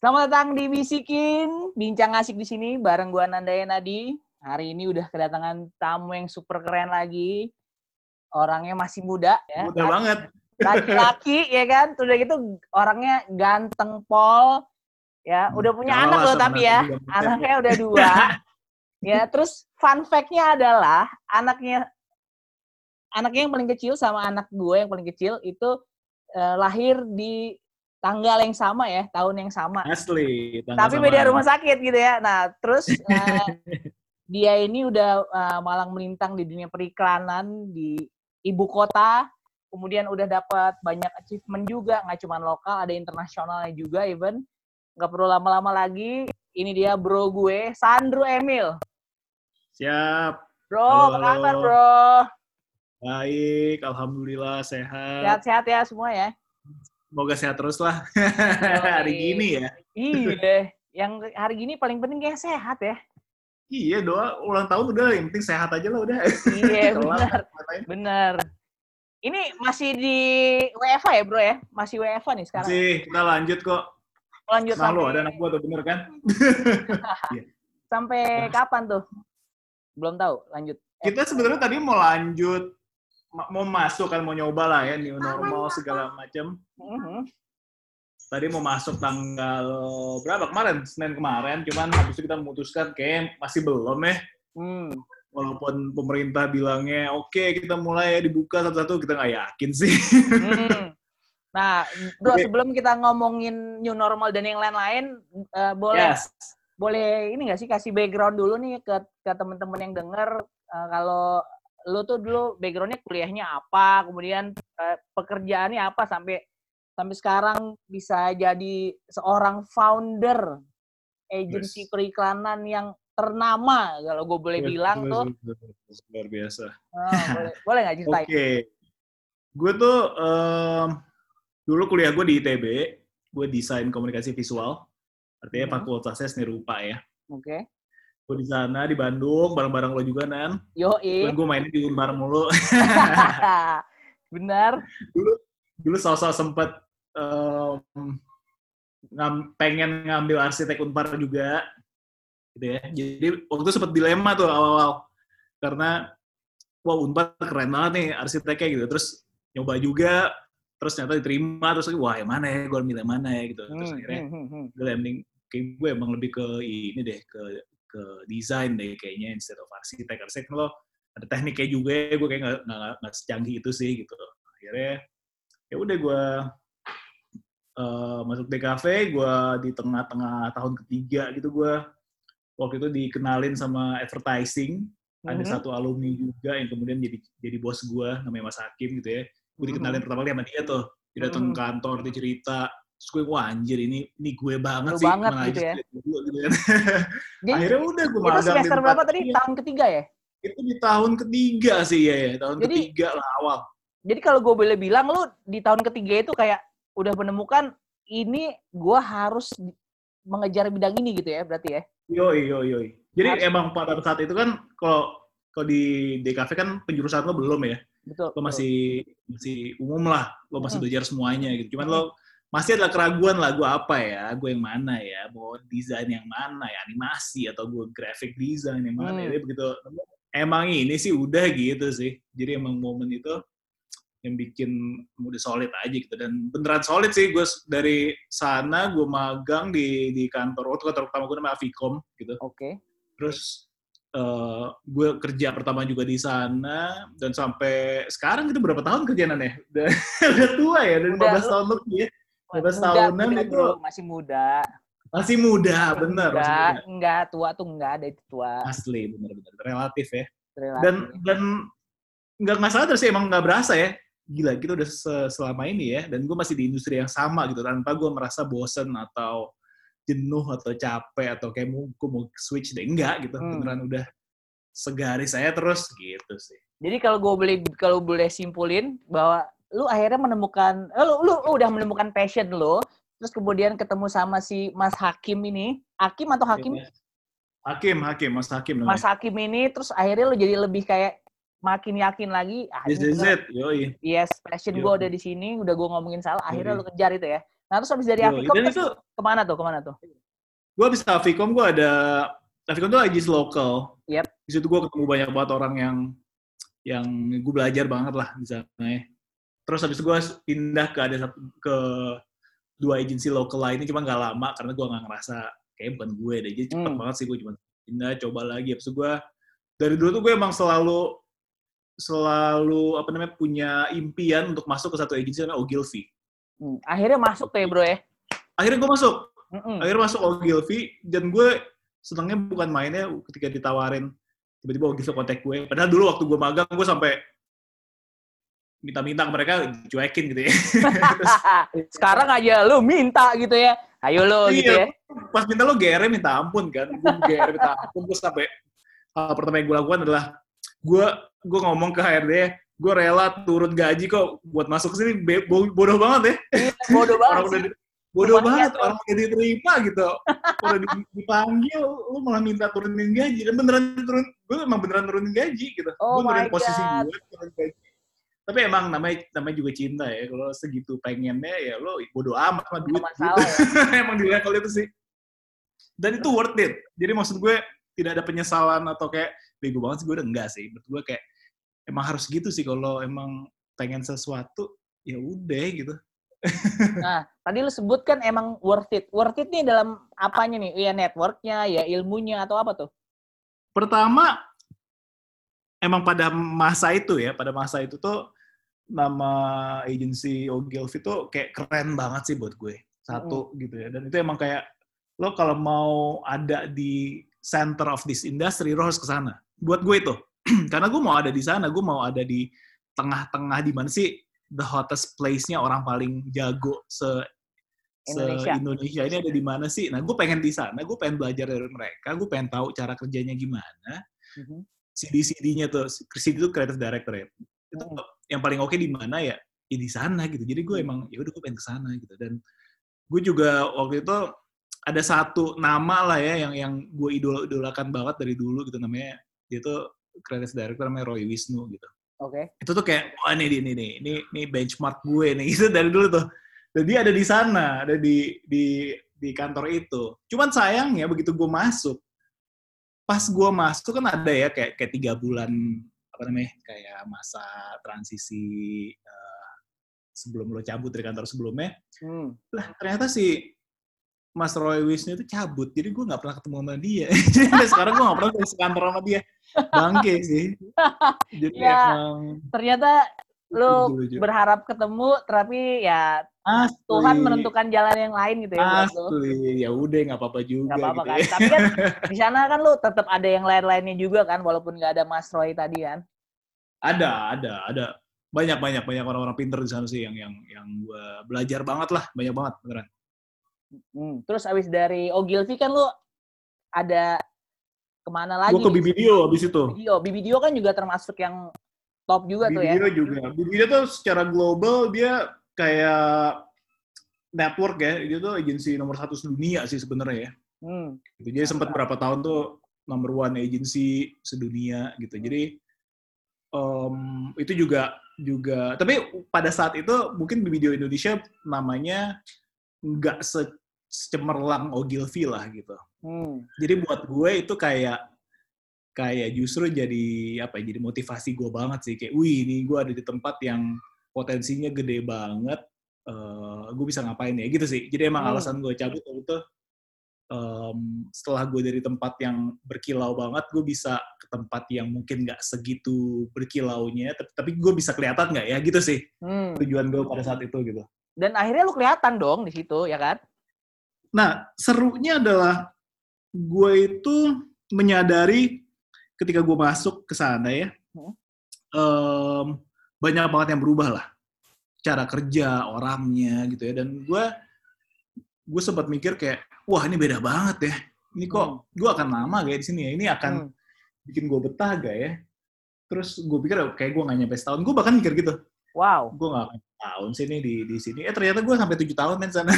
Selamat datang di Bisikin, bincang asik di sini bareng gua Nandaya Nadi. Hari ini udah kedatangan tamu yang super keren lagi. Orangnya masih muda ya. Muda banget. Laki-laki ya kan. Udah gitu orangnya ganteng pol. Ya, udah punya Kalah anak loh tapi ya. Anaknya udah dua. ya, terus fun fact-nya adalah anaknya anaknya yang paling kecil sama anak gue yang paling kecil itu eh, lahir di tanggal yang sama ya, tahun yang sama. Asli. Tapi sama beda rumah sakit gitu ya. Nah, terus eh, dia ini udah eh, malang melintang di dunia periklanan di ibu kota. Kemudian udah dapat banyak achievement juga, nggak cuma lokal, ada internasionalnya juga even. Nggak perlu lama-lama lagi. Ini dia bro gue, Sandro Emil. Siap. Bro, Halo, apa kabar halo. bro? Baik. Alhamdulillah sehat. Sehat-sehat ya semua ya? Semoga sehat terus lah. Hari gini ya. Iya, yang hari gini paling penting kayak sehat ya. Iya doa ulang tahun udah yang penting sehat aja lah udah. Iya, benar. Bener. Ini masih di WFA ya bro ya? Masih WFA nih sekarang. Sih, kita lanjut kok. Lanjut lu sampai, ada anak gua tuh bener kan? sampai kapan tuh? Belum tahu. Lanjut. Kita sebenarnya tadi mau lanjut mau masuk kan mau nyoba lah ya new normal segala macam. Mhm. Tadi mau masuk tanggal berapa kemarin? Senin kemarin, cuman habis itu kita memutuskan kayak masih belum ya. Hmm. walaupun pemerintah bilangnya oke kita mulai ya dibuka satu-satu kita nggak yakin sih Hmm. Nah, bro Oke. sebelum kita ngomongin new normal dan yang lain-lain, eh, boleh yes boleh ini nggak sih kasih background dulu nih ke ke teman-teman yang denger eh, kalau lu tuh dulu backgroundnya kuliahnya apa, kemudian eh, pekerjaannya apa sampai sampai sekarang bisa jadi seorang founder agensi Yes. periklanan yang ternama kalau gue boleh bilang tuh luar biasa eh, boleh boleh nggak oke ceritain? gue tuh em, dulu kuliah gue di ITB gue desain komunikasi visual artinya Mhm. fakultasnya seni rupa ya Oke. Gue di sana di Bandung bareng-bareng lo juga nan. Yo Cuman gue mainnya di Unbar mulu. Benar. dulu dulu sosok sempet em, ngam- pengen ngambil arsitek unpar juga gitu ya. Jadi waktu itu sempet dilema tuh awal-awal. Karena wah unpar keren banget nih arsiteknya gitu. Terus nyoba juga terus ternyata diterima terus wah yang mana ya? Gue milih mana ya gitu. Terus Hmm, akhirnya hmm, hmm, hmm. gue mending kayak gue emang lebih ke ini deh ke ke desain deh kayaknya instead of arsitek. Arsitek lo ada tekniknya juga ya, gue kayak nggak nggak secanggih itu sih gitu. Akhirnya ya udah gue eh, masuk DKV gue di tengah-tengah tahun ketiga gitu gue waktu itu dikenalin sama advertising. Ada Mhm. satu alumni juga yang kemudian jadi jadi bos gue namanya Mas Hakim gitu ya. Gue dikenalin Mhm. pertama kali sama dia tuh. Dia datang Mhm. ke kantor dia cerita terus gue wah anjir ini ini gue banget Lu sih banget gitu ya. dulu gitu kan Jadi akhirnya udah gue itu magang di semester berapa tadi? Tahun ketiga ya? itu di tahun ketiga sih ya, ya. tahun Jadi- ketiga lah awal Jadi kalau gue boleh bilang lu di tahun ketiga itu kayak udah menemukan ini gue harus mengejar bidang ini gitu ya berarti ya? yoi yoi yoi jadi Harus- emang pada saat itu kan kalau kalau di DKV kan penjurusan lo belum ya Betul. lo masih masih umum lah lo masih Hmm. belajar semuanya gitu cuman Hmm. lo masih ada keraguan lah gue apa ya? Gue yang mana ya? Mau desain yang mana ya? Animasi atau gue graphic design yang mana Hmm. jadi begitu. Emang ini sih udah gitu sih. Jadi emang momen itu yang bikin udah solid aja gitu. Dan beneran solid sih gue dari sana gue magang di di kantor waktu kantor pertama gue namanya Avicom gitu. Oke. terus eh, gue kerja pertama juga di sana dan sampai sekarang gitu berapa tahun kerjaan ya udah udah tua ya Udah, 15 lu- tahun lebih ya 15 Muda, tahunan muda, itu bro. masih muda. masih muda bener masih Enggak, muda enggak tua tuh enggak ada itu tua. asli bener bener relatif ya Relatif. dan dan nggak nggak sadar sih emang nggak berasa ya gila gitu udah se- selama ini ya dan gue masih di industri yang sama gitu tanpa gue merasa bosen atau jenuh atau capek atau kayak mau gue mau switch deh enggak gitu Hmm. beneran udah segaris saya terus gitu sih Jadi kalau gue boleh kalau boleh simpulin bahwa lu akhirnya menemukan eh, lu, lu, lu udah menemukan passion lu, terus kemudian ketemu sama si Mas Hakim ini, Hakim atau Hakim? Hakim, Hakim, Mas Hakim Mas namanya. Hakim ini terus akhirnya lu jadi lebih kayak makin yakin lagi ah, This ini is it, yoi. yes passion gue udah di sini udah gue ngomongin salah akhirnya Yoi. lu kejar itu ya Nah terus habis dari terus itu ke mana tuh? Ke mana tuh? gue habis Avikom gue ada Avikom tuh agency lokal. Yep. Di situ gue ketemu banyak banget orang yang yang gue belajar banget lah di sana. ya. Terus habis itu gue pindah ke ada satu ke dua agensi lokal lainnya cuma nggak lama karena gue nggak ngerasa kayak bukan gue deh. Jadi cepet Hmm. banget sih gue cuma pindah coba lagi. Habis itu gue dari dulu tuh gue emang selalu selalu apa namanya punya impian untuk masuk ke satu agensi namanya Ogilvy. Hmm, Akhirnya masuk tuh ya bro ya? Akhirnya gue masuk. Mm-mm. akhirnya masuk Ogilvy dan gue senangnya bukan mainnya ketika ditawarin tiba-tiba Ogilvy kontak gue padahal dulu waktu gue magang gue sampai minta-minta ke mereka cuekin gitu ya. Sekarang aja lu minta gitu ya. Ayo lo gitu ya. Iya, pas minta lo GR minta ampun kan. Gue GR minta ampun gue sampai hal pertama yang gue lakukan adalah gue gue ngomong ke HRD gue rela turun gaji kok buat masuk ke sini bodoh banget ya. Iya, bodoh orang banget udah sih. di- bodoh Lumayan banget tuh. orang udah diterima gitu. Udah di- dipanggil lu malah minta turunin gaji. Dan beneran turun gue emang beneran turunin gaji gitu. Oh gue turunin posisi gue turunin gaji tapi emang namanya namanya juga cinta ya kalau segitu pengennya ya lo bodoh amat sama duit masalah ya. emang di level itu sih dan itu worth it jadi maksud gue tidak ada penyesalan atau kayak bego banget sih gue udah enggak sih menurut gue kayak emang harus gitu sih kalau emang pengen sesuatu ya udah gitu Nah, tadi lu sebut kan emang worth it. Worth it nih dalam apanya nih? Ya networknya, ya ilmunya, atau apa tuh? pertama emang pada masa itu ya pada masa itu tuh nama agensi Ogilvy tuh kayak keren banget sih buat gue satu gitu ya dan itu emang kayak lo kalau mau ada di center of this industry lo harus ke sana buat gue itu karena gue mau ada di sana gue mau ada di tengah-tengah di mana sih the hottest place-nya orang paling jago se Indonesia. Indonesia ini ada di mana sih? Nah, gue pengen di sana, gue pengen belajar dari mereka, gue pengen tahu cara kerjanya gimana. Mhm. CD-CD-nya tuh, CD itu creative director ya. Itu Hmm. Yang paling oke di mana ya? Ya di sana gitu. Jadi gue Hmm. emang ya udah gue pengen ke sana gitu. Dan gue juga waktu itu ada satu nama lah ya yang yang gue idol idolakan banget dari dulu gitu namanya dia tuh creative director namanya Roy Wisnu gitu. Oke. Itu tuh kayak wah ini ini ini ini ini benchmark gue nih gitu dari dulu tuh. Dan dia ada di sana, ada di di di kantor itu. Cuman sayangnya begitu gue masuk, pas gue masuk kan ada ya kayak kayak tiga bulan apa namanya kayak masa transisi eh, sebelum lo cabut dari kantor sebelumnya. Hmm. Lah ternyata si Mas Roy Wisnu itu cabut, jadi gue nggak pernah ketemu sama dia. jadi sekarang gue nggak pernah ke kantor sama dia. Bangke sih. Jadi Ya, emang Ternyata lu berharap ketemu, tapi ya Asli. Tuhan menentukan jalan yang lain gitu ya. Asli, ya udah nggak apa-apa juga. Nggak apa-apa gitu kan. ya. Tapi kan di sana kan lu tetap ada yang lain-lainnya juga kan, walaupun nggak ada Mas Roy tadi kan. Ada, ada, ada. Banyak, banyak, banyak orang-orang pinter di sana sih yang yang yang gue belajar banget lah, banyak banget beneran. Hmm. Terus abis dari Ogilvy kan lu ada ke mana lagi? Gue ke? Bibidio abis itu. Bibidio. Bibidio kan juga termasuk yang top juga tuh ya. Juga. Tuh secara global dia kayak network ya. Dia tuh agensi nomor satu sedunia sih sebenarnya ya. Hmm. Gitu. Jadi sempat berapa tahun tuh number one agency sedunia gitu. Jadi em, itu juga juga tapi pada saat itu mungkin di video Indonesia namanya nggak se cemerlang Ogilvy lah gitu. Hmm. Jadi buat gue itu kayak kayak justru jadi apa ya, jadi motivasi gue banget sih kayak wih ini gue ada di tempat yang potensinya gede banget eh gue bisa ngapain ya gitu sih jadi emang Hmm. alasan gue cabut waktu itu em, setelah gue dari tempat yang berkilau banget gue bisa ke tempat yang mungkin nggak segitu berkilaunya tapi, tapi gue bisa kelihatan nggak ya gitu sih Hmm. tujuan gue pada saat itu gitu Dan akhirnya lu kelihatan dong di situ, ya kan? Nah, serunya adalah gue itu menyadari ketika gue masuk ke sana ya, Hmm. em, banyak banget yang berubah lah. Cara kerja, orangnya gitu ya. Dan gue gue sempat mikir kayak, wah ini beda banget ya. Ini kok Hmm. gue akan lama kayak di sini ya. Ini akan Hmm. bikin gue betah gak ya? Terus gue pikir kayak gue gak nyampe setahun. Gue bahkan mikir gitu, Wow. gue gak akan tahun sih nih di, di sini. Eh ternyata gue sampai tujuh tahun men sana.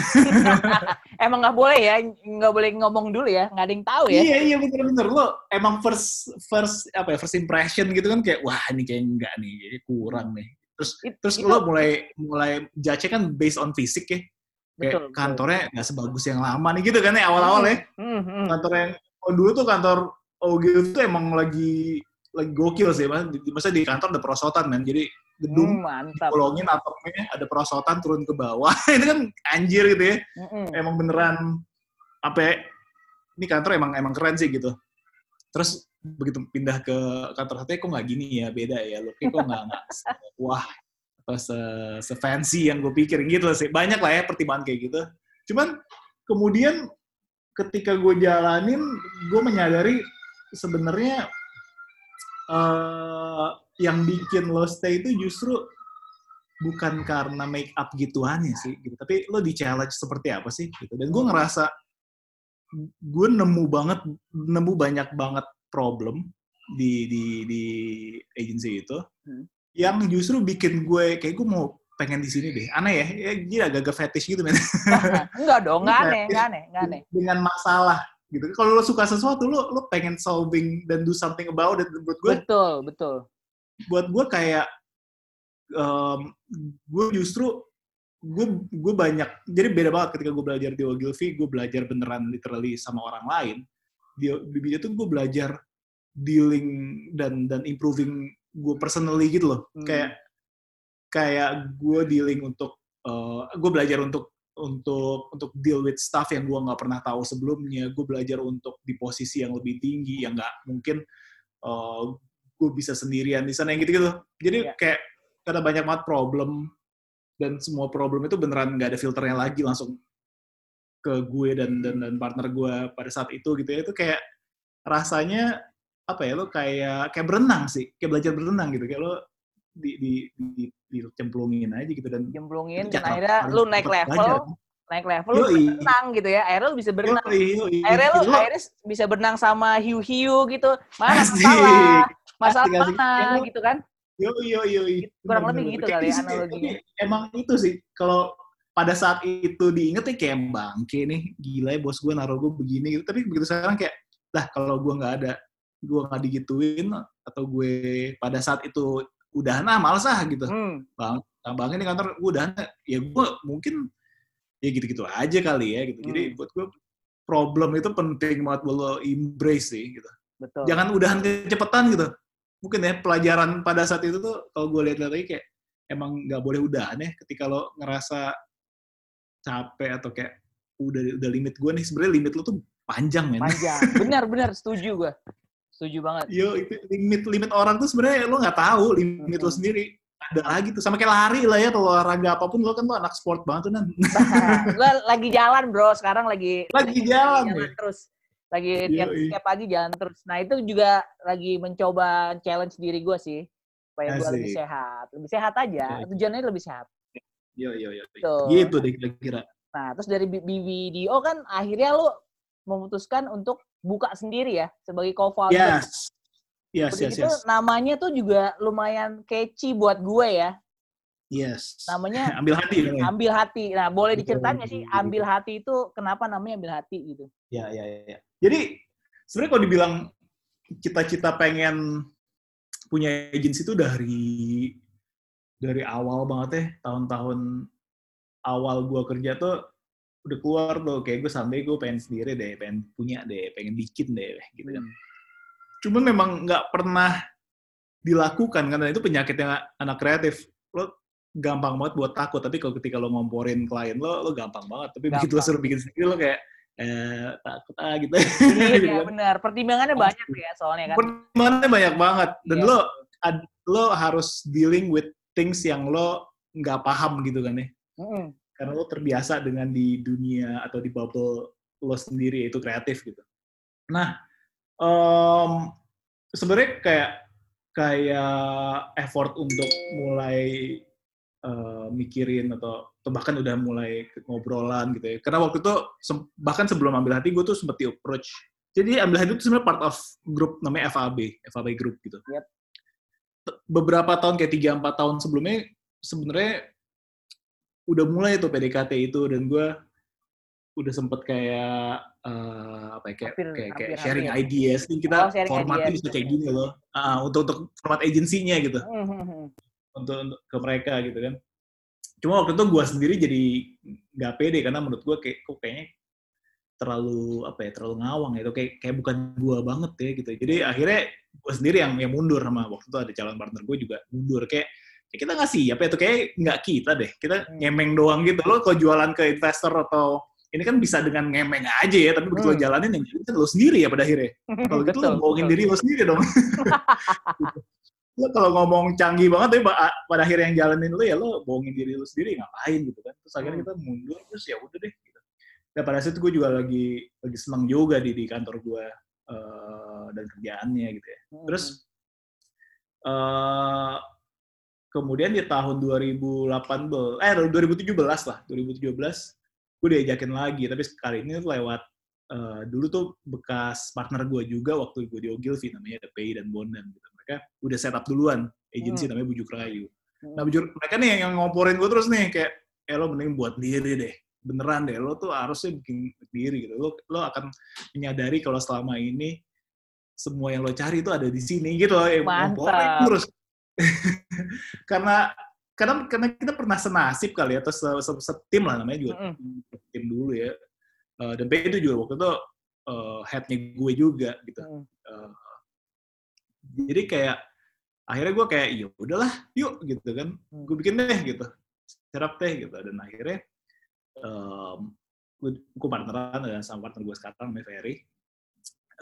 Emang nggak boleh ya, nggak boleh ngomong dulu ya, nggak ada yang tahu ya. Iya iya bener-bener lo emang first first apa ya first impression gitu kan kayak wah ini kayak enggak nih jadi kurang nih terus It- terus itu- lo mulai mulai judge kan based on fisik ya kayak Betul, kantornya nggak sebagus yang lama nih gitu kan ya awal-awal ya Hmm, hmm. kantor yang oh, dulu tuh kantor OGIL tuh emang lagi lagi gokil sih masa di kantor ada perosotan kan jadi gedung Hmm, mantap. bolongin atapnya ada perosotan turun ke bawah. Itu kan anjir gitu ya. Mm-mm. emang beneran apa ini kantor emang emang keren sih gitu. Terus begitu pindah ke kantor satu kok nggak gini ya beda ya. Lo kok nggak nggak wah apa se, se fancy yang gue pikirin gitu sih. Banyak lah ya pertimbangan kayak gitu. Cuman kemudian ketika gue jalanin gue menyadari sebenarnya eh yang bikin lo stay itu justru bukan karena make up gituannya sih gitu tapi lo di challenge seperti apa sih gitu dan gue ngerasa gue nemu banget nemu banyak banget problem di di di agency itu Hmm. yang justru bikin gue kayak gue mau pengen di sini deh aneh ya ya gila agak-agak fetish gitu men Enggak dong, enggak aneh, enggak aneh, enggak aneh. dengan masalah gitu kalau lo suka sesuatu lo lo pengen solving dan do something about it buat gue Betul, betul. Buat gue kayak em, gue justru gue gue banyak jadi beda banget ketika gue belajar di Ogilvy gue belajar beneran literally sama orang lain. Di BJ tuh gue belajar dealing dan dan improving gue personally gitu loh. Hmm. kayak kayak gue dealing untuk gue belajar untuk untuk untuk deal with stuff yang gue nggak pernah tahu sebelumnya. Gue belajar untuk di posisi yang lebih tinggi yang nggak mungkin gue bisa sendirian di sana yang gitu gitu jadi Iya. kayak karena banyak banget problem dan semua problem itu beneran nggak ada filternya lagi langsung ke gue dan dan dan partner gue pada saat itu gitu ya itu kayak rasanya apa ya lo kayak kayak berenang sih kayak belajar berenang gitu kayak lo di di di, dicemplungin aja gitu dan Jemplungin, itu dan akhirnya lu naik level, belajar. naik level, Yoi. berenang gitu ya. Akhirnya lu bisa berenang. Yoi, yoi. Akhirnya Lo- akhirnya bisa berenang sama hiu-hiu gitu. Mana masalah? Masalah Asik, asik. mana Ya, lo- gitu kan? Yoi, yoi, yoi. Kurang Bener, lebih bener. gitu kali ya analoginya. Emang itu sih, kalau pada saat itu diinget ya kayak bangke nih, gila ya bos gue naruh gue begini gitu. Tapi begitu sekarang kayak, lah kalau gue nggak ada, gue nggak digituin, atau gue pada saat itu udah nah males ah gitu. Hmm. Bang, nah, bangnya di kantor gue udah ya gue mungkin ya gitu-gitu aja kali ya gitu. Jadi Hmm. buat gue problem itu penting banget buat lo embrace sih gitu Betul. jangan udahan kecepatan gitu. Mungkin ya pelajaran pada saat itu tuh kalau gue lihat lagi kayak emang nggak boleh udahan ya ketika lo ngerasa capek atau kayak udah udah limit gue nih sebenarnya limit lo tuh panjang men. Panjang. Benar, benar. Setuju gua. Setuju banget. Yo itu limit limit orang tuh sebenarnya lo nggak tahu limit lo Mhm. sendiri ada lagi tuh sama kayak lari lah ya atau olahraga apa pun lo kan lo anak sport banget tuh nan. gua lagi jalan, Bro. Sekarang lagi Lagi jalan ya? terus. Lagi tiap, tiap pagi jalan terus. Nah, itu juga lagi mencoba challenge diri gua sih. Supaya gua lebih sehat. Lebih sehat aja. Tujuannya lebih sehat. Yo yo yo. Tuh. Gitu deh kira-kira. Nah, terus dari BVDO kan akhirnya lu memutuskan untuk buka sendiri ya sebagai co-founder. Yes. Yes, Udah yes, yes. namanya tuh juga lumayan catchy buat gue ya. Yes. Namanya ambil hati ya? Ambil Hati. Nah, boleh diceritain nggak sih. Ambil Hati itu kenapa namanya Ambil Hati gitu? Ya, ya, ya. ya. Jadi sebenarnya kalau dibilang cita-cita pengen punya agensi itu dari dari awal banget ya tahun-tahun awal gua kerja tuh udah keluar tuh kayak gue sampai gue pengen sendiri deh, pengen punya deh, pengen bikin deh, gitu kan. Cuman memang nggak pernah dilakukan karena itu penyakitnya anak kreatif. Lo gampang banget buat takut, tapi kalau ketika lo ngomporin klien lo, lo gampang banget. Tapi begitu lo Gampang. suruh bikin sendiri lo kayak eh takut ah gitu. Iya, kan. benar. Pertimbangannya banyak ya soalnya kan. Pertemanannya banyak banget dan Iya. lo ad- lo harus dealing with things yang lo nggak paham gitu kan ya. Mm-mm. Karena lo terbiasa dengan di dunia atau di bubble lo sendiri yaitu kreatif gitu. Nah, em, sebenarnya kayak kayak effort untuk mulai eh, mikirin atau, atau bahkan udah mulai ngobrolan gitu ya. Karena waktu itu sem- bahkan sebelum ambil hati gue tuh sempet di approach. Jadi ambil hati itu sebenarnya part of grup namanya FAB, FAB Group gitu. Yep. Beberapa tahun kayak 3-4 tahun sebelumnya sebenarnya udah mulai tuh PDKT itu dan gue udah sempet kayak eh, apa ya kayak Hampir- kayak, kayak hampir- sharing hampir. ideas nih kita Oh, formatnya bisa kayak gini loh Ah, untuk untuk format agensinya gitu Mhm. Untuk, untuk ke mereka gitu kan. Cuma waktu itu gue sendiri jadi nggak pede karena menurut gue kayak kok kayaknya terlalu apa ya terlalu ngawang gitu. Kayak kayak bukan gue banget ya gitu. Jadi akhirnya gue sendiri yang yang mundur sama waktu itu ada calon partner gue juga mundur. Kayak ya kita nggak siap ya itu kayak nggak kita deh. Kita Hmm. ngemeng doang gitu loh. Kalau jualan ke investor atau ini kan bisa dengan ngemeng aja ya. Tapi begitu lo Hmm. jalanin yang jadi kan lo sendiri ya pada akhirnya. Kalau gitu lo bohongin diri lo sendiri dong. Gitu. lo kalau ngomong canggih banget tapi pada akhirnya yang jalanin lo ya lo bohongin diri lo sendiri ngapain gitu kan terus akhirnya Hmm. kita mundur terus ya udah deh gitu. dan pada saat itu gue juga lagi lagi senang juga di di kantor gue eh, dan kerjaannya gitu ya terus eh kemudian di tahun 2018 eh 2017 lah 2017 gue diajakin lagi tapi kali ini tuh lewat eh, dulu tuh bekas partner gue juga waktu gue di Ogilvy namanya ada Pei dan Bondan gitu mereka udah set up duluan agensi Hmm. namanya Bujuk Rayu Hmm. nah Bujuk mereka nih yang, ngomporin gue terus nih kayak eh lo mending buat diri deh beneran deh lo tuh harusnya bikin diri gitu lo lo akan menyadari kalau selama ini semua yang lo cari itu ada di sini gitu loh Mantap. ngomporin terus karena karena karena kita pernah senasib kali ya atau se, se, setim lah namanya juga Mm-mm. tim dulu ya Eh, dan itu juga waktu itu eh, headnya gue juga gitu Mm. Eh, jadi kayak akhirnya gue kayak ya udahlah yuk gitu kan. Hmm. gue bikin deh gitu. Serap deh gitu. Dan akhirnya em, gue, gue partneran dengan sama partner gue sekarang namanya Ferry.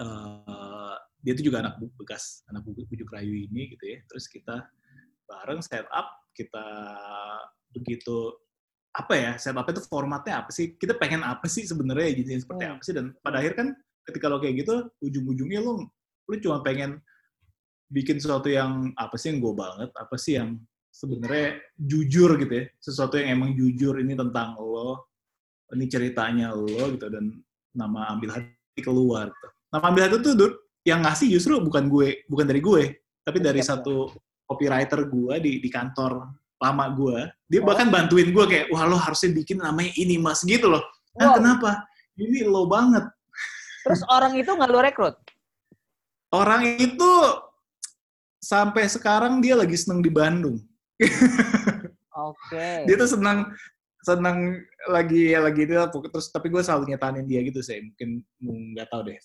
Eh, dia itu juga anak bekas anak bu- bujuk rayu ini gitu ya. Terus kita bareng set up kita begitu apa ya set up itu formatnya apa sih? Kita pengen apa sih sebenarnya? Jadi seperti Hmm. apa sih? Dan pada akhir kan ketika lo kayak gitu ujung-ujungnya lo lu cuma pengen bikin sesuatu yang apa sih yang gue banget apa sih yang sebenarnya jujur gitu ya sesuatu yang emang jujur ini tentang lo ini ceritanya lo gitu dan nama ambil hati keluar gitu. nama ambil hati tuh Dut, yang ngasih justru bukan gue bukan dari gue tapi dari satu copywriter gue di di kantor lama gue dia Oh. bahkan bantuin gue kayak wah lo harusnya bikin namanya ini mas gitu loh Wow. nah, kenapa ini lo banget Terus orang itu nggak lu rekrut? orang itu sampai sekarang dia lagi seneng di Bandung. Oke. Dia tuh senang senang lagi ya lagi dia terus tapi gue selalu nyetanin dia gitu sih mungkin nggak tahu deh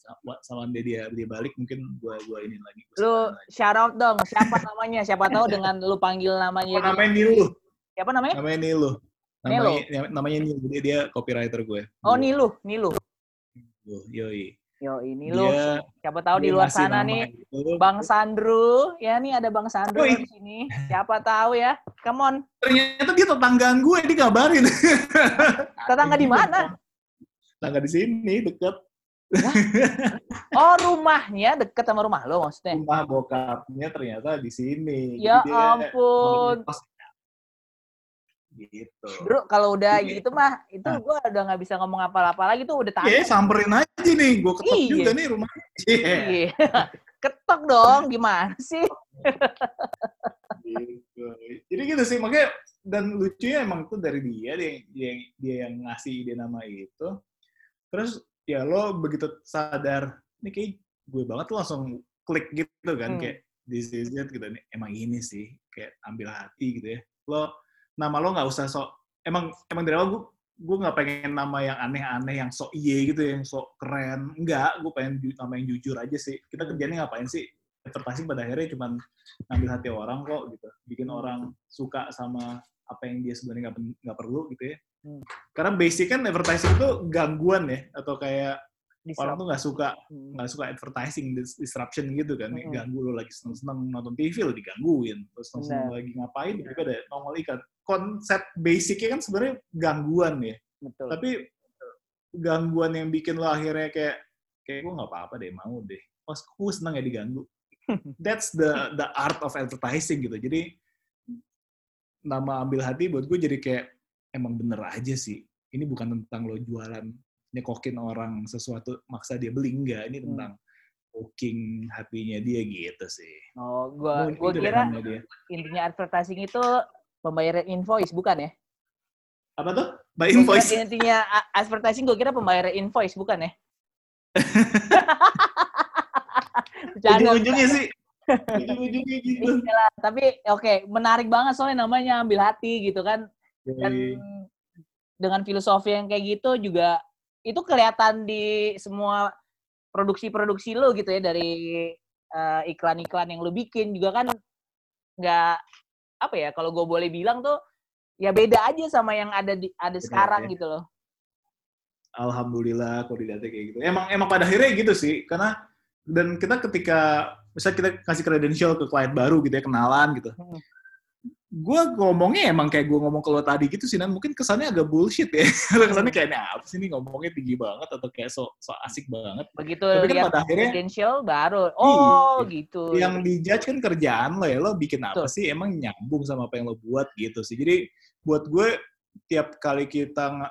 sama, dia dia dia balik mungkin gue gue ini lagi gua Lu shout out dong, siapa namanya? Siapa tahu dengan lu panggil namanya. Oh, namanya Nilu Siapa namanya? namanya Nilu namanya namanya Nilu dia dia copywriter gue Oh, Nilu, Nilu. Nilu, yoi Yo, ini dia Siapa tahu di luar sana nih itu. Bang Sandro, ya nih ada Bang Sandro di sini. Siapa tahu ya. Come on. ternyata dia tetanggaan gue dikabarin Tetangga di mana? tetangga di sini deket Oh, rumahnya deket sama rumah lo maksudnya. rumah bokapnya ternyata di sini. Ya Jadi dia ampun. Gitu. Bro, kalau udah Iya. gitu mah, itu Ah. gua udah nggak bisa ngomong apa-apa lagi tuh udah tahu. Iya, samperin aja nih. Gue ketok Iya. juga nih rumahnya. Iya. Iya. Ketok dong, gimana sih? Gitu. Jadi gitu sih, makanya dan lucunya emang tuh dari dia, dia, dia, dia yang ngasih ide nama itu. Terus ya lo begitu sadar, ini kayak gue banget lo langsung klik gitu kan, Hmm. kayak this is it gitu. Nih, emang ini sih, kayak ambil hati gitu ya. Lo nama lo nggak usah sok, emang emang dari awal gue gue nggak pengen nama yang aneh-aneh, yang sok iye gitu, yang sok keren. Enggak, gue pengen nama yang jujur aja sih. Kita kerjanya ngapain sih? Advertising pada akhirnya cuman ngambil hati orang kok gitu. Bikin orang suka sama apa yang dia sebenarnya nggak nggak perlu gitu ya. Hmm. Karena basic kan advertising itu gangguan ya, atau kayak orang tuh nggak suka Hmm. nggak suka advertising dis- disruption gitu kan Mm-mm. ganggu lo lagi seneng-seneng nonton TV lo digangguin. Terus seneng Benar. lagi ngapain tiba-tiba ada nongol ikan konsep basicnya kan sebenarnya gangguan ya. Betul. tapi gangguan yang bikin lo akhirnya kayak kayak gue nggak apa-apa deh mau deh. Pas gue seneng ya diganggu. That's the the art of advertising gitu. Jadi nama ambil hati buat gue jadi kayak emang bener aja sih. Ini bukan tentang lo jualan nyekokin orang sesuatu maksa dia beli enggak. Ini Hmm. tentang poking hatinya dia gitu sih. Oh, gua Mungkin gua kira intinya advertising itu pembayaran invoice bukan ya? apa tuh? By Gua invoice. intinya a- advertising gue kira pembayaran invoice bukan ya? Ujung-ujungnya sih. Ujung-ujungnya gitu. Lah, tapi oke menarik banget soalnya namanya ambil hati gitu kan. Dan dengan filosofi yang kayak gitu juga itu kelihatan di semua produksi-produksi lo gitu ya dari uh, iklan-iklan yang lo bikin juga kan nggak apa ya kalau gue boleh bilang tuh ya beda aja sama yang ada di ada sekarang ya. gitu loh. Alhamdulillah kalau dilihatnya kayak gitu. Emang emang pada akhirnya gitu sih karena dan kita ketika misalnya kita kasih credential ke klien baru gitu ya kenalan gitu. Hmm gue ngomongnya emang kayak gue ngomong ke lo tadi gitu sih, dan mungkin kesannya agak bullshit ya. kesannya kayak, nah, apa sih ini ngomongnya tinggi banget atau kayak so, so asik banget. Begitu Tapi kan pada akhirnya, credential baru, oh iya, gitu. Yang dijudge kan kerjaan lo ya, lo bikin apa Tuh. sih, emang nyambung sama apa yang lo buat gitu sih. Jadi buat gue, tiap kali kita ng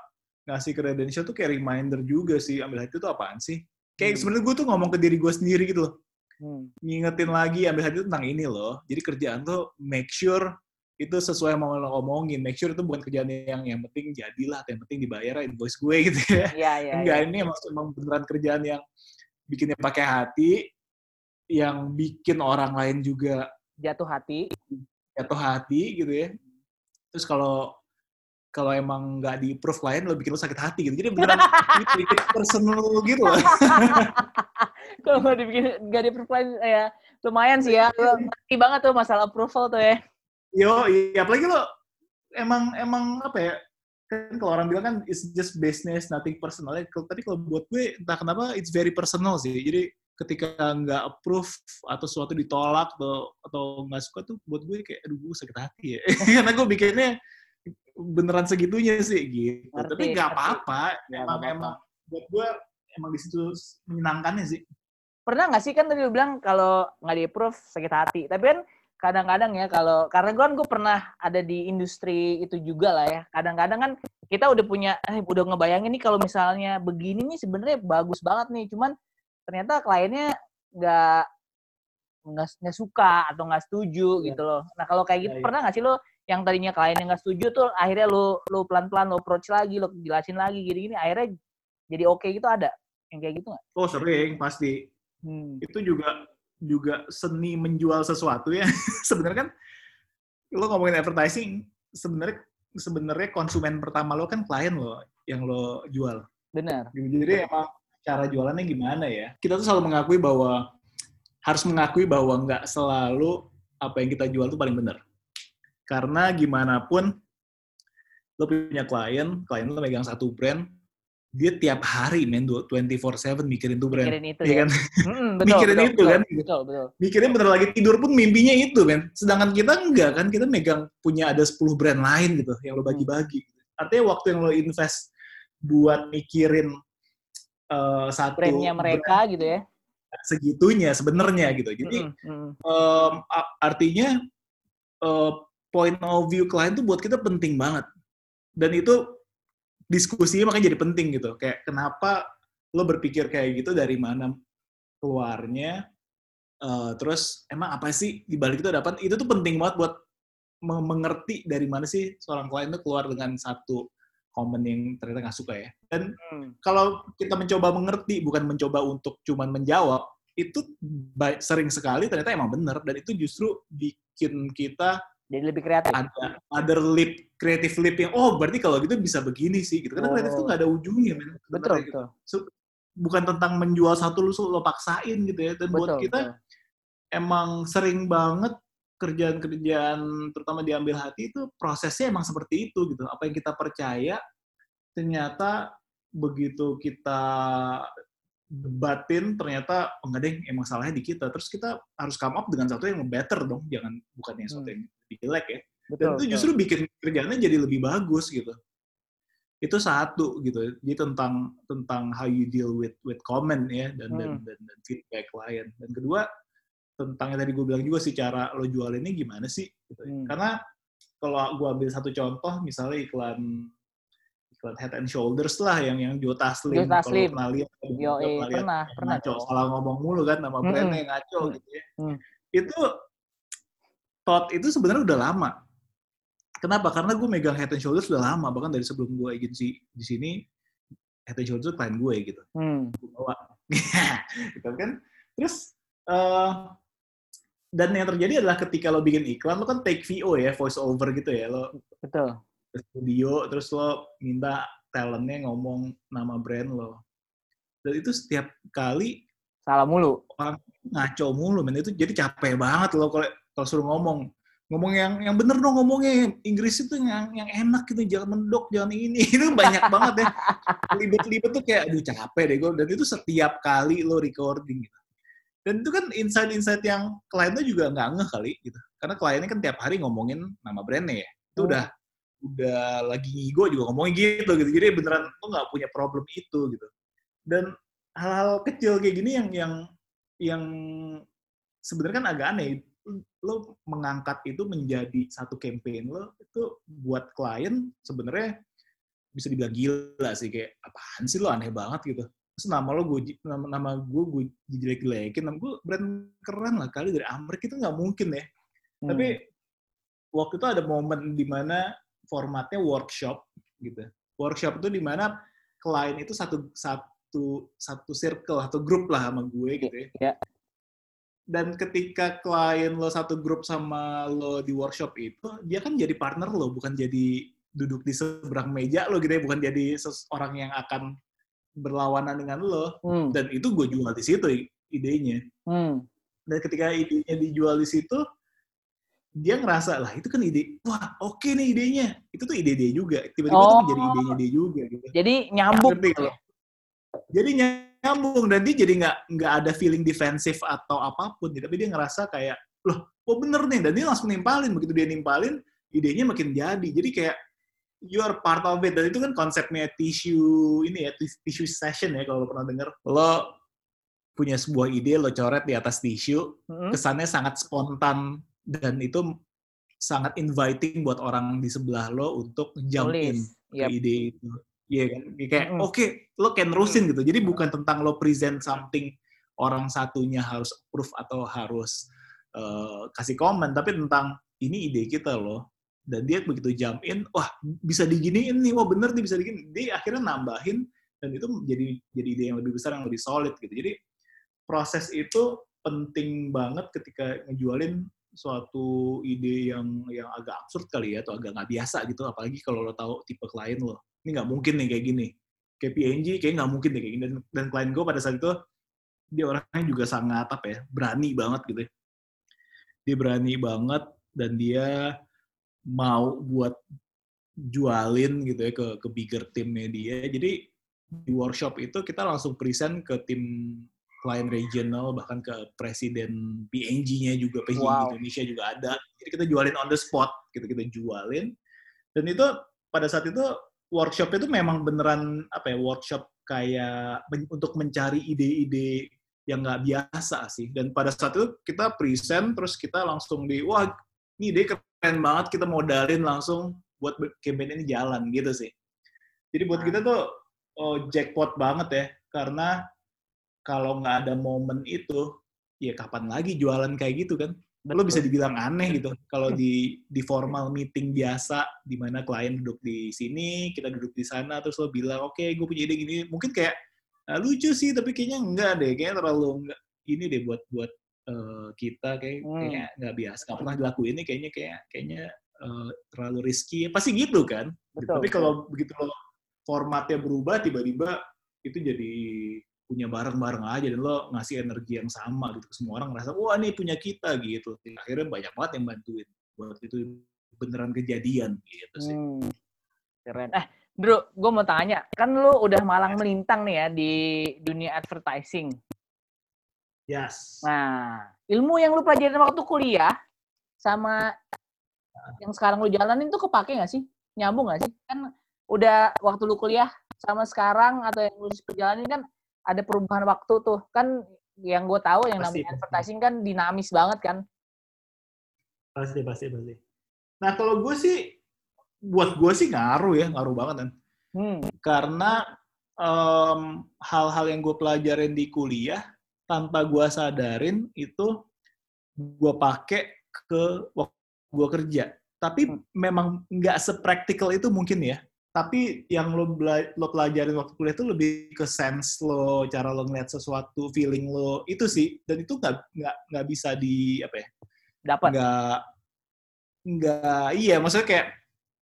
ngasih credential tuh kayak reminder juga sih, ambil hati itu apaan sih. Kayak hmm. sebenarnya gue tuh ngomong ke diri gue sendiri gitu loh. Hmm. Ngingetin lagi, ambil hati itu tentang ini loh. Jadi kerjaan tuh make sure itu sesuai yang mau lo ngomongin. Make sure itu bukan kerjaan yang yang penting jadilah, yang penting dibayar invoice gue gitu ya. Iya, iya. Enggak, ya. ini emang, emang beneran kerjaan yang bikinnya pakai hati, yang bikin orang lain juga jatuh hati. Jatuh hati gitu ya. Terus kalau kalau emang nggak di approve klien lo bikin lo sakit hati gitu. Jadi beneran bikin personal gitu loh. kalau nggak dibikin nggak di approve klien ya lumayan sih ya. Ngerti banget tuh masalah approval tuh ya. Yo, iya apalagi lo emang emang apa ya? Kan kalau orang bilang kan it's just business, nothing personal. Tapi kalau buat gue entah kenapa it's very personal sih. Jadi ketika nggak approve atau sesuatu ditolak atau atau nggak suka tuh buat gue kayak aduh gue sakit hati ya. Karena gue bikinnya beneran segitunya sih gitu. Arti, Tapi nggak apa-apa. Ya, emang apa -apa. emang buat gue emang di situ menyenangkannya sih. Pernah nggak sih kan tadi lu bilang kalau nggak di approve sakit hati. Tapi kan kadang-kadang ya kalau karena gue kan gue pernah ada di industri itu juga lah ya kadang-kadang kan kita udah punya eh udah ngebayangin nih kalau misalnya begini nih sebenarnya bagus banget nih cuman ternyata kliennya nggak nggak suka atau nggak setuju ya. gitu loh nah kalau kayak gitu ya, pernah nggak sih lo yang tadinya kliennya nggak setuju tuh akhirnya lo lo pelan-pelan lo approach lagi lo jelasin lagi gini-gini akhirnya jadi oke okay gitu ada yang kayak gitu nggak? Oh sering pasti. Hmm. Itu juga juga seni menjual sesuatu ya. sebenarnya kan lo ngomongin advertising, sebenarnya sebenarnya konsumen pertama lo kan klien lo yang lo jual. Benar. Jadi emang cara jualannya gimana ya? Kita tuh selalu mengakui bahwa harus mengakui bahwa nggak selalu apa yang kita jual tuh paling benar. Karena gimana pun lo punya klien, klien lo megang satu brand, dia tiap hari men 24/7 mikirin tuh brand. Mikirin itu ya. kan? Mm, betul, mikirin betul, itu betul, kan. Betul, betul. Mikirin bener lagi tidur pun mimpinya itu men. Sedangkan kita enggak kan, kita megang punya ada 10 brand lain gitu yang lo hmm. bagi-bagi. Artinya waktu yang lo invest buat mikirin uh, satu brandnya mereka brand, gitu ya. Segitunya sebenarnya gitu. Jadi mm, mm. Um, artinya uh, point of view klien tuh buat kita penting banget. Dan itu diskusinya makanya jadi penting gitu. Kayak kenapa lo berpikir kayak gitu dari mana keluarnya, uh, terus emang apa sih di balik itu dapat itu tuh penting banget buat mengerti dari mana sih seorang klien itu keluar dengan satu komen yang ternyata nggak suka ya. Dan hmm. kalau kita mencoba mengerti bukan mencoba untuk cuman menjawab, itu baik, sering sekali ternyata emang benar dan itu justru bikin kita jadi lebih kreatif. Ada other lip, creative lip yang, oh berarti kalau gitu bisa begini sih. Gitu. Karena oh. kreatif tuh nggak ada ujungnya. Men. Betul, gitu. betul. So, bukan tentang menjual satu lu lo paksain gitu ya. Dan betul, buat kita betul. emang sering banget kerjaan-kerjaan terutama diambil hati itu prosesnya emang seperti itu gitu. Apa yang kita percaya ternyata begitu kita debatin ternyata oh enggak deh emang salahnya di kita terus kita harus come up dengan satu yang better dong jangan bukan yang satu yang jelek ya betul, dan itu justru bikin kerjanya jadi lebih bagus gitu itu satu gitu jadi tentang tentang how you deal with with comment ya dan hmm. dan, dan dan feedback klien dan kedua tentang yang tadi gue bilang juga sih cara lo jual ini gimana sih gitu. hmm. karena kalau gue ambil satu contoh misalnya iklan iklan Head and Shoulders lah yang yang Jota Slim Jota Slim pernah lihat Yo, pernah, pernah, ngaco salah ngomong mulu kan nama hmm. brandnya yang ngaco hmm. gitu ya hmm. itu Todd itu sebenarnya udah lama. Kenapa? Karena gue megang Head and Shoulders udah lama, bahkan dari sebelum gue agensi di sini, Head and Shoulders klien gue gitu. Hmm. Gue bawa. gitu kan. Terus, uh, dan yang terjadi adalah ketika lo bikin iklan, lo kan take VO ya, voice over gitu ya. Lo, Betul. ke studio terus lo minta talentnya ngomong nama brand lo dan itu setiap kali salah mulu orang ngaco mulu men itu jadi capek banget lo kalau kalau suruh ngomong ngomong yang yang bener dong ngomongnya. Inggris itu yang yang enak gitu jangan mendok jangan ini. Itu banyak banget ya. Libet-libet tuh kayak aduh capek deh gue dan itu setiap kali lo recording gitu. Dan itu kan insight-insight yang kliennya juga nggak ngeh kali gitu. Karena kliennya kan tiap hari ngomongin nama brandnya ya. Itu Hmm. udah udah lagi ngigo juga ngomongin gitu gitu. Jadi beneran lo nggak punya problem itu gitu. Dan hal-hal kecil kayak gini yang yang yang sebenarnya kan agak aneh lo mengangkat itu menjadi satu campaign lo itu buat klien sebenarnya bisa dibilang gila sih kayak apaan sih lo? Aneh banget gitu. Terus nama lo gue nama, nama gue gue dijelek-jelekin nama gue brand keren lah kali dari Amerika itu nggak mungkin ya. Hmm. tapi waktu itu ada momen di mana formatnya workshop gitu. Workshop itu di mana klien itu satu satu satu circle atau grup lah sama gue gitu ya Ya. Dan ketika klien lo satu grup sama lo di workshop itu dia kan jadi partner lo bukan jadi duduk di seberang meja lo gitu ya bukan jadi seseorang yang akan berlawanan dengan lo Hmm. dan itu gue jual di situ idenya Hmm. dan ketika idenya dijual di situ dia ngerasa lah itu kan ide wah oke nih idenya itu tuh ide dia juga tiba-tiba Oh. tuh menjadi idenya dia juga gitu Jadi nyambung. Nggak lo? jadi nyambung dan dia jadi nggak nggak ada feeling defensif atau apa pun gitu. tapi dia ngerasa kayak loh oh bener nih dan dia langsung nimpalin begitu dia nimpalin idenya makin jadi jadi kayak you are part of it dan itu kan konsepnya tissue ini ya tis- tissue session ya kalau lo pernah denger lo punya sebuah ide lo coret di atas tisu Hmm. kesannya sangat spontan dan itu sangat inviting buat orang di sebelah lo untuk jump in Tulis. ke ide itu. Iya kan? Kayak oke, lo kayak nerusin gitu. Jadi bukan tentang lo present something orang satunya harus approve atau harus eh, kasih komen, tapi tentang ini ide kita loh. Dan dia begitu jump in, wah bisa diginiin nih, wah bener nih bisa digini. Dia akhirnya nambahin dan itu jadi jadi ide yang lebih besar yang lebih solid gitu. Jadi proses itu penting banget ketika ngejualin suatu ide yang yang agak absurd kali ya atau agak nggak biasa gitu apalagi kalau lo tahu tipe klien lo ini nggak mungkin nih kayak gini. Kayak PNG kayak nggak mungkin deh kayak gini. Dan, dan klien gue pada saat itu dia orangnya juga sangat apa ya berani banget gitu ya. dia berani banget dan dia mau buat jualin gitu ya ke ke bigger timnya dia. Jadi di workshop itu kita langsung present ke tim klien regional bahkan ke presiden PNG-nya juga PNG Wow. Indonesia juga ada. Jadi kita jualin on the spot gitu kita jualin. Dan itu pada saat itu workshop itu memang beneran apa ya workshop kayak men- untuk mencari ide-ide yang nggak biasa sih. Dan pada saat itu kita present terus kita langsung di wah ini ide keren banget kita modalin langsung buat campaign ini jalan gitu sih. Jadi buat kita tuh oh, jackpot banget ya karena kalau nggak ada momen itu ya kapan lagi jualan kayak gitu kan lo bisa dibilang aneh gitu kalau di di formal meeting biasa di mana klien duduk di sini kita duduk di sana terus lo bilang oke gue punya ide gini mungkin kayak "Ah, lucu sih tapi kayaknya enggak deh kayaknya terlalu enggak ini deh buat buat eh, kita kayak Hmm. kayaknya nggak biasa nggak pernah dilakuin ini kayaknya kayak kayaknya eh, terlalu risky pasti gitu kan. Betul, tapi betul. kalau begitu lo formatnya berubah tiba-tiba itu jadi punya bareng-bareng aja dan lo ngasih energi yang sama gitu semua orang ngerasa wah ini punya kita gitu akhirnya banyak banget yang bantuin buat itu beneran kejadian gitu sih Hmm. Keren. Eh, Bro, gue mau tanya, kan lu udah malang melintang nih ya di dunia advertising. yes Nah, ilmu yang lu pelajarin waktu kuliah sama yang sekarang lu jalanin tuh kepake nggak sih? Nyambung nggak sih? Kan udah waktu lu kuliah sama sekarang atau yang lu perjalanin kan ada perubahan waktu tuh. Kan yang gue tahu yang Pasti, namanya pasti. advertising kan dinamis banget kan. pasti pasti pasti nah kalau gue sih buat gue sih ngaruh ya ngaruh banget kan Hmm. karena em, hal-hal yang gue pelajarin di kuliah tanpa gue sadarin itu gue pakai ke waktu gue kerja. Tapi Hmm. memang nggak sepraktikal itu mungkin ya. Tapi yang lo lo pelajarin waktu kuliah itu lebih ke sense lo, cara lo ngeliat sesuatu, feeling lo itu sih. Dan itu nggak nggak nggak bisa di apa ya? Dapat. Nggak nggak iya. Maksudnya kayak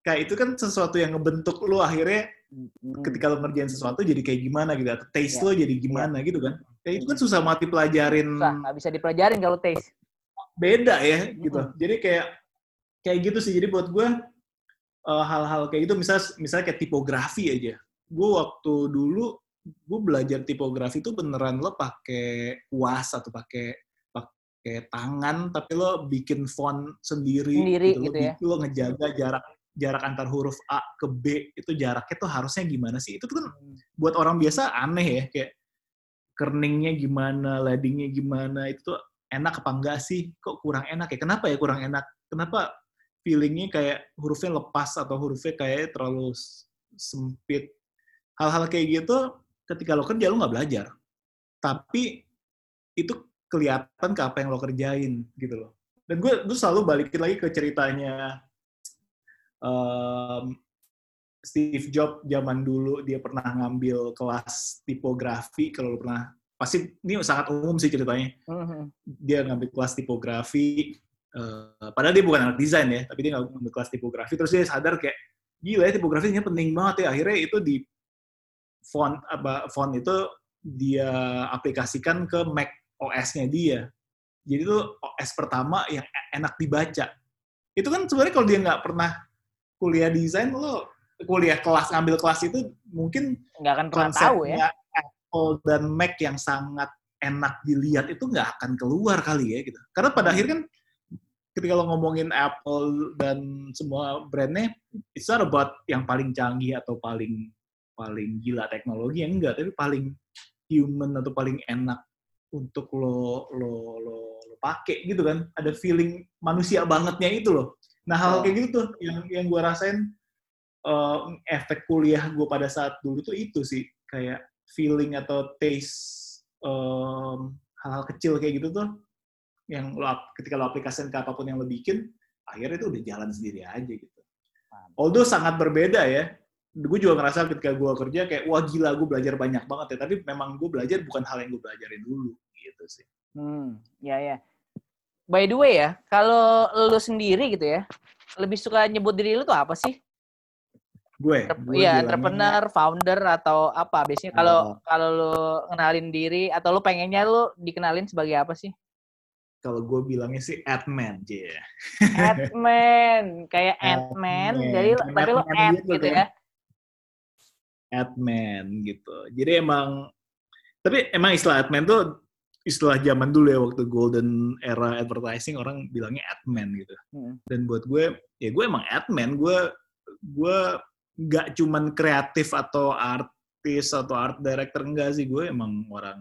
kayak itu kan sesuatu yang ngebentuk lu akhirnya Hmm. ketika lo ngerjain sesuatu jadi kayak gimana gitu atau taste Ya. lo jadi gimana gitu kan ya itu kan susah mati pelajarin Susah, nggak bisa dipelajarin kalau taste. beda ya gitu Mm. jadi kayak kayak gitu sih jadi buat gue eh, hal-hal kayak gitu misal misalnya kayak tipografi aja gue waktu dulu gue belajar tipografi itu beneran lo pakai kuas atau pakai pakai tangan tapi lo bikin font sendiri, Sendiri lo, gitu ya. lo ngejaga jarak jarak antar huruf A ke B itu jaraknya tuh harusnya gimana sih itu kan buat orang biasa aneh ya kayak kerningnya gimana, ladingnya gimana, itu tuh enak apa enggak sih? Kok kurang enak ya? Kenapa ya kurang enak? Kenapa feelingnya kayak hurufnya lepas atau hurufnya kayak terlalu sempit? Hal-hal kayak gitu ketika lo kerja lo nggak belajar. Tapi itu kelihatan ke apa yang lo kerjain gitu loh. Dan gue tuh selalu balikin lagi ke ceritanya em, Steve Jobs zaman dulu dia pernah ngambil kelas tipografi kalau lu pernah pasti ini sangat umum sih ceritanya Mhm. dia ngambil kelas tipografi eh, padahal dia bukan anak desain ya tapi dia ngambil kelas tipografi. Terus dia sadar kayak gila ya tipografinya penting banget ya. Akhirnya itu di font apa font itu dia aplikasikan ke Mac OS-nya dia. Jadi itu OS pertama yang e- enak dibaca. Itu kan sebenarnya kalau dia nggak pernah kuliah desain lo kuliah kelas ngambil kelas itu mungkin Nggak akan pernah tahu ya. Apple dan Mac yang sangat enak dilihat itu nggak akan keluar kali ya gitu. Karena pada akhirnya kan ketika lo ngomongin Apple dan semua brandnya, it's not about yang paling canggih atau paling paling gila teknologi yang enggak, tapi paling human atau paling enak untuk lo lo lo, lo pakai gitu kan. Ada feeling manusia bangetnya itu loh. Nah hal Oh. kayak gitu tuh yang yang gue rasain eh, efek kuliah gue pada saat dulu tuh itu sih kayak feeling atau taste em, hal-hal kecil kayak gitu tuh yang lo ketika lo aplikasikan ke apa pun yang lo bikin akhirnya itu udah jalan sendiri aja gitu. Although sangat berbeda ya. Gue juga ngerasa ketika gue kerja kayak wah gila gue belajar banyak banget ya. Tapi memang gue belajar bukan hal yang gue pelajarin dulu gitu sih. Hmm, ya ya. By the way ya, kalau lu sendiri gitu ya, lebih suka nyebut diri lu tuh apa sih? Gue, Iya, entrepreneur, founder atau apa? Biasanya kalau Oh. kalau lu kenalin diri atau lu pengennya lu dikenalin sebagai apa sih? Kalau gue bilangnya sih admin, J. Admin, kayak Ant-Man. jadi tapi Batman Ant gitu gitu ya. admin gitu. Jadi emang tapi emang istilah admin tuh istilah zaman dulu ya waktu golden era advertising orang bilangnya admin gitu. Hmm. Dan buat gue ya gue emang admin, gue gue nggak cuman kreatif atau artis atau art director enggak sih, gue emang orang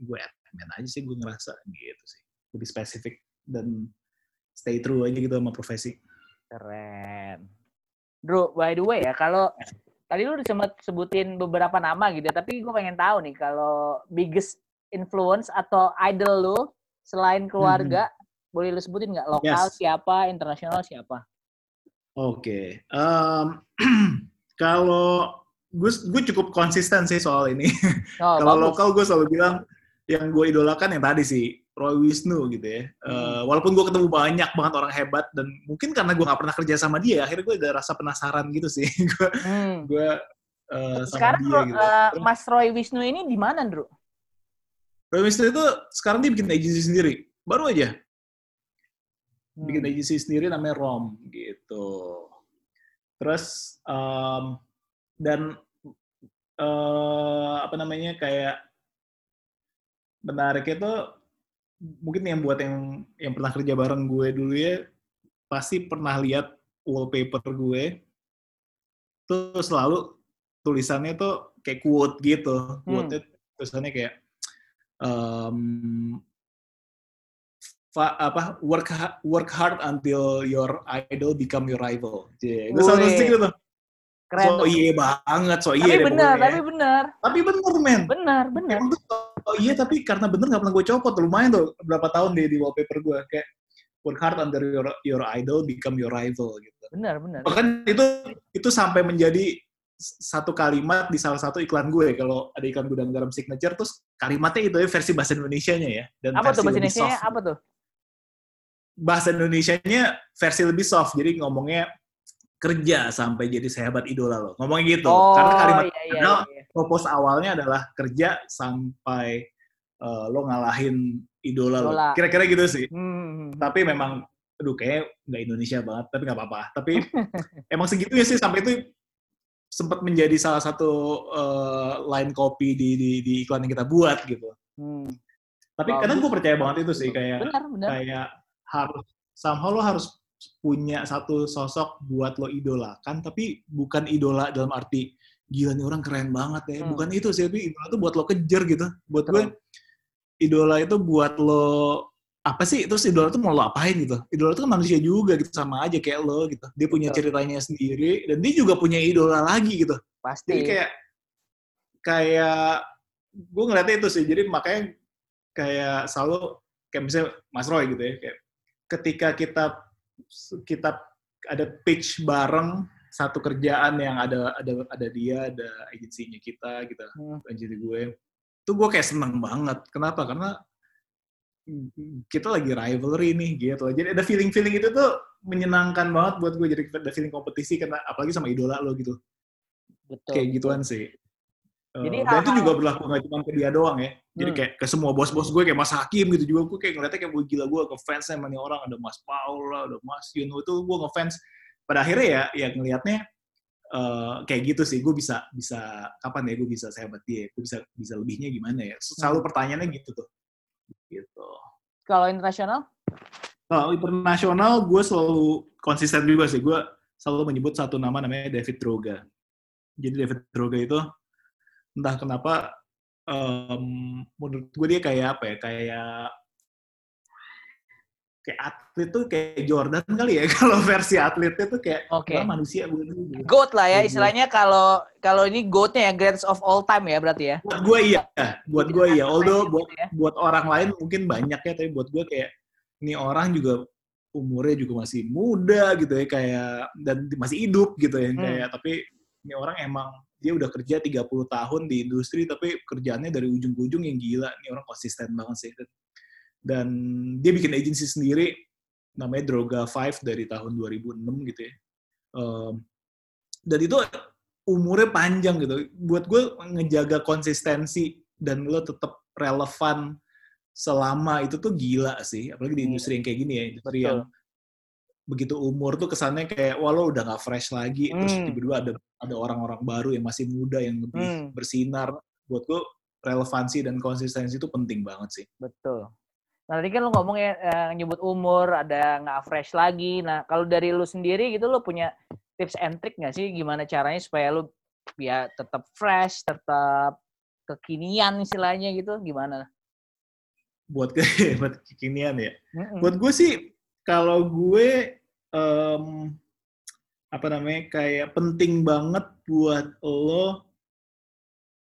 gue admin aja sih gue ngerasa gitu sih. Lebih spesifik dan stay true aja gitu sama profesi. Keren. Bro, by the way ya, kalau tadi lu sempat sebutin beberapa nama gitu ya, tapi gue pengen tahu nih kalau biggest influence atau idol lu selain keluarga, boleh lu sebutin nggak? Lokal Yes. siapa, internasional siapa? Oke, Em, kalau gue gue cukup konsisten sih soal ini. Oh, kalau lokal gue selalu bilang yang gue idolakan yang tadi sih Roy Wisnu gitu ya. Hmm. Eh, walaupun gue ketemu banyak banget orang hebat dan mungkin karena gue nggak pernah kerja sama dia, akhirnya gue ada rasa penasaran gitu sih. gue Hmm. gue sama Sekarang dia gitu. eh, Mas Roy Wisnu ini di mana, Bro? Roy Wisnu itu sekarang dia bikin agency sendiri, baru aja Hmm. bikin agency sendiri namanya Rom gitu. Terus em, dan eh, apa namanya kayak menariknya tuh mungkin yang buat yang yang pernah kerja bareng gue dulu ya pasti pernah lihat wallpaper gue tuh selalu tulisannya tuh kayak quote gitu, quote tulisannya kayak em, fa- apa work work hard until your idol become your rival. Cie, gue selalu stick gitu. Keren. So iya banget, so iya tapi benar, pokoknya. tapi benar. Tapi bener men. Benar, benar. Emang tuh, oh iya tapi karena bener gak pernah gue copot, lumayan tuh berapa tahun di, di wallpaper gue kayak work hard until your, your idol become your rival gitu. Benar, benar. Bahkan itu itu sampai menjadi satu kalimat di salah satu iklan gue kalau ada iklan gudang garam signature terus kalimatnya itu ya versi bahasa Indonesia-nya ya dan Apa tuh bahasa Indonesia? soft. Apa tuh? bahasa Indonesia-nya versi lebih soft. Jadi ngomongnya kerja sampai jadi sehebat idola lo. Ngomongnya gitu. Oh, Karena kalimat iya, iya, iya. Propose awalnya adalah kerja sampai eh, lo ngalahin idola, lo. Kira-kira gitu sih. Hmm. Tapi memang, aduh kayak nggak Indonesia banget, tapi nggak apa-apa. Tapi emang segitunya sih sampai itu sempat menjadi salah satu eh, line copy di, di, di iklan yang kita buat gitu. Hmm. Tapi Bagus. kadang gue percaya banget itu sih kayak Benar, benar. kayak harus somehow lo harus punya satu sosok buat lo idolakan tapi bukan idola dalam arti gila nih orang keren banget ya. Hmm. bukan itu sih tapi idola itu buat lo kejar gitu. Buat gue idola itu buat lo apa sih? Terus idola itu mau lo apain gitu? Idola itu kan manusia juga gitu sama aja kayak lo gitu. Dia punya Betul. ceritanya sendiri dan dia juga punya idola lagi gitu. Pasti. jadi kayak kayak gue ngeliatnya itu sih. Jadi makanya kayak selalu kayak misalnya Mas Roy gitu ya kayak ketika kita kita ada pitch bareng satu kerjaan yang ada ada ada dia ada agensinya kita kita Hmm. agensi gue itu gue kayak seneng banget kenapa karena kita lagi rivalry nih gitu jadi ada feeling feeling itu tuh menyenangkan banget buat gue jadi ada feeling kompetisi karena apalagi sama idola lo gitu Betul. kayak gituan sih. Eh, Jadi dan itu juga berlaku nggak cuma ke dia doang ya. Jadi Hmm. kayak ke semua bos-bos gue kayak Mas Hakim gitu juga gue kayak ngeliatnya kayak gue gila gue ngefans sama nih orang ada Mas Paul ada Mas Yun itu gue ngefans. Pada akhirnya ya ya ngelihatnya eh, kayak gitu sih gue bisa bisa kapan ya gue bisa sehebat dia, gue bisa bisa lebihnya gimana ya. Selalu Hmm. pertanyaannya gitu tuh. Gitu. Kalau internasional? Kalau internasional gue selalu konsisten juga sih. Gue selalu menyebut satu nama namanya David Droga. Jadi David Droga itu entah kenapa em, menurut gue dia kayak apa ya? Kayak kayak atlet tuh kayak Jordan kali ya. Kalau versi atletnya tuh kayak Oke. "Wah, manusia gue gitu. GOAT lah ya Goat. istilahnya kalau kalau ini GOAT-nya ya greatest of all time ya berarti ya. Buat gue iya, buat gue iya. Although buat Gitu ya. buat orang lain mungkin banyak ya, tapi buat gue kayak ini orang juga umurnya juga masih muda gitu ya kayak dan masih hidup gitu ya Hmm. kayak tapi ini orang emang dia udah kerja 30 tahun di industri tapi kerjaannya dari ujung ke ujung yang gila. Ini orang konsisten banget sih. Dan dia bikin agensi sendiri namanya Droga 5 dari tahun 2006 gitu ya. Em, dan itu umurnya panjang gitu. Buat gue ngejaga konsistensi dan lo tetap relevan selama itu tuh gila sih. Apalagi di Hmm. industri yang kayak gini ya, industri Betul. yang begitu umur tuh kesannya kayak wah lo udah gak fresh lagi. Terus Hmm. tiba-tiba ada ada orang-orang baru yang masih muda yang lebih Hmm. bersinar. Buat gue relevansi dan konsistensi itu penting banget sih. Betul. Nah, tadi kan lu ngomong ya eh, nyebut umur, ada nggak fresh lagi. Nah, kalau dari lu sendiri gitu lu punya tips and trick nggak sih gimana caranya supaya lu ya tetap fresh, tetap kekinian istilahnya gitu gimana? Buat ke buat kekinian ya. Mm-mm. Buat gue sih kalau gue em, apa namanya kayak penting banget buat lo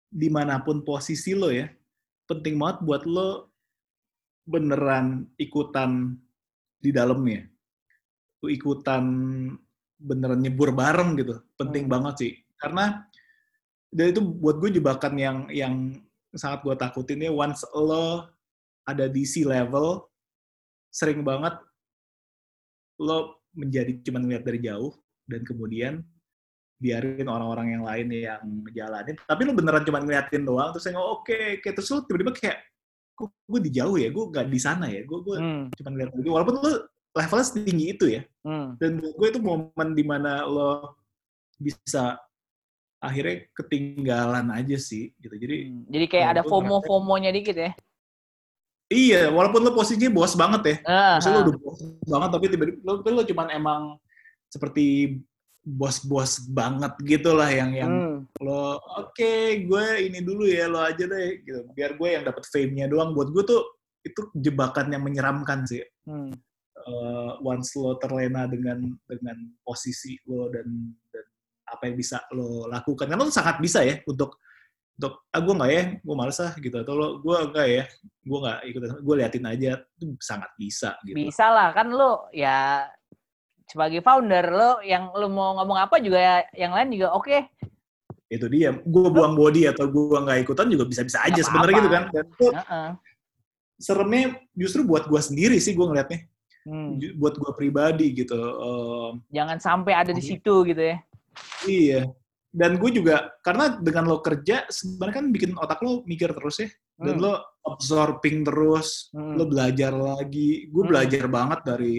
di mana pun posisi lo ya penting banget buat lo beneran ikutan di dalamnya. Lo ikutan beneran nyebur bareng gitu. Penting Hmm. banget sih. Karena dan itu buat gue jebakan yang yang sangat gue takutin ya once lo ada di sea level sering banget lo menjadi cuma ngeliat dari jauh dan kemudian biarin orang-orang yang lain yang ngejalanin. Tapi lo beneran cuma ngeliatin doang terus saya ngomong oke oke. Terus lo tiba-tiba kayak kok gue di jauh ya gue gak di sana ya gue gue Hmm, cuma dari jauh. walaupun lo levelnya setinggi itu ya hmm. dan gue itu momen di mana lo bisa akhirnya ketinggalan aja sih gitu jadi Hmm. Jadi kayak ya, ada FOMO FOMO-nya dikit ya. iya walaupun lo posisinya bos banget ya Ah, Maksudnya lo ah. udah bos banget tapi tiba-tiba lo, lo cuman emang seperti bos-bos banget gitu lah yang yang Hmm, lo oke gue ini dulu ya lo aja deh gitu. Biar gue yang dapat fame-nya doang. Buat gue tuh itu jebakan yang menyeramkan sih. Hmm. Eh, once lo terlena dengan dengan posisi lo dan dan apa yang bisa lo lakukan. Karena lo sangat bisa ya untuk untuk ah gue nggak ya gue males ah gitu. Atau lo gue enggak ya gue nggak ikut gue liatin aja itu sangat bisa gitu. Bisa lah kan lu ya sebagai founder lo yang lu mau ngomong apa juga ya, yang lain juga oke. itu dia gue buang body atau gue nggak ikutan juga bisa-bisa aja sebenarnya gitu kan dan itu Heeh. seremnya justru buat gue sendiri sih gue ngeliatnya hmm. buat gue pribadi gitu. Um, Jangan sampai ada di situ gitu ya. Iya. Dan gue juga karena dengan lo kerja sebenarnya kan bikin otak lo mikir terus ya. Dan hmm. lo absorbing terus, hmm. lo belajar lagi. Gue hmm. belajar banget dari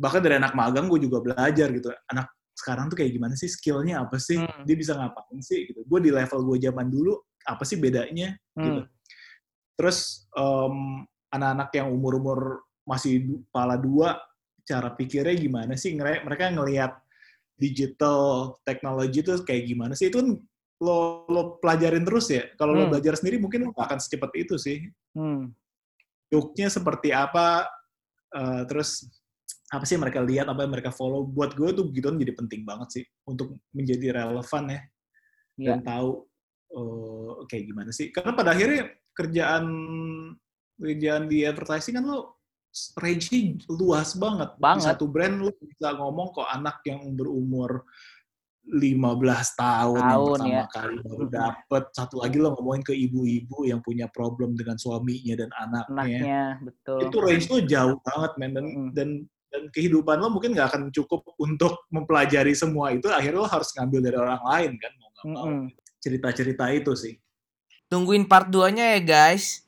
bahkan dari anak magang gue juga belajar gitu. Anak sekarang tuh kayak gimana sih skillnya apa sih? Hmm. Dia bisa ngapain sih gitu. Gue di level gue zaman dulu apa sih bedanya hmm. gitu. Terus um, anak-anak yang umur-umur masih kepala dua, cara pikirnya gimana sih? Mereka ngelihat digital teknologi itu kayak gimana sih? Itu kan lo, lo pelajarin terus ya. Kalau hmm. lo belajar sendiri mungkin lo gak akan secepat itu sih. Hmm. Seperti apa, uh, terus apa sih mereka lihat, apa yang mereka follow. Buat gue tuh gitu jadi penting banget sih untuk menjadi relevan ya. Yeah. Dan tahu uh, kayak gimana sih. Karena pada akhirnya kerjaan kerjaan di advertising kan lo range-nya luas banget. banget. Di satu brand lo bisa ngomong kok anak yang berumur 15 tahun, tahun yang pertama ya. kali baru dapet. Satu lagi lo ngomongin ke ibu-ibu yang punya problem dengan suaminya dan anaknya. Anaknya, betul. Itu range lo jauh banget, men. Dan, mm. dan dan kehidupan lo mungkin nggak akan cukup untuk mempelajari semua itu. Akhirnya lo harus ngambil dari orang lain kan, mau nggak mau. Cerita-cerita itu sih. Tungguin part 2-nya ya guys.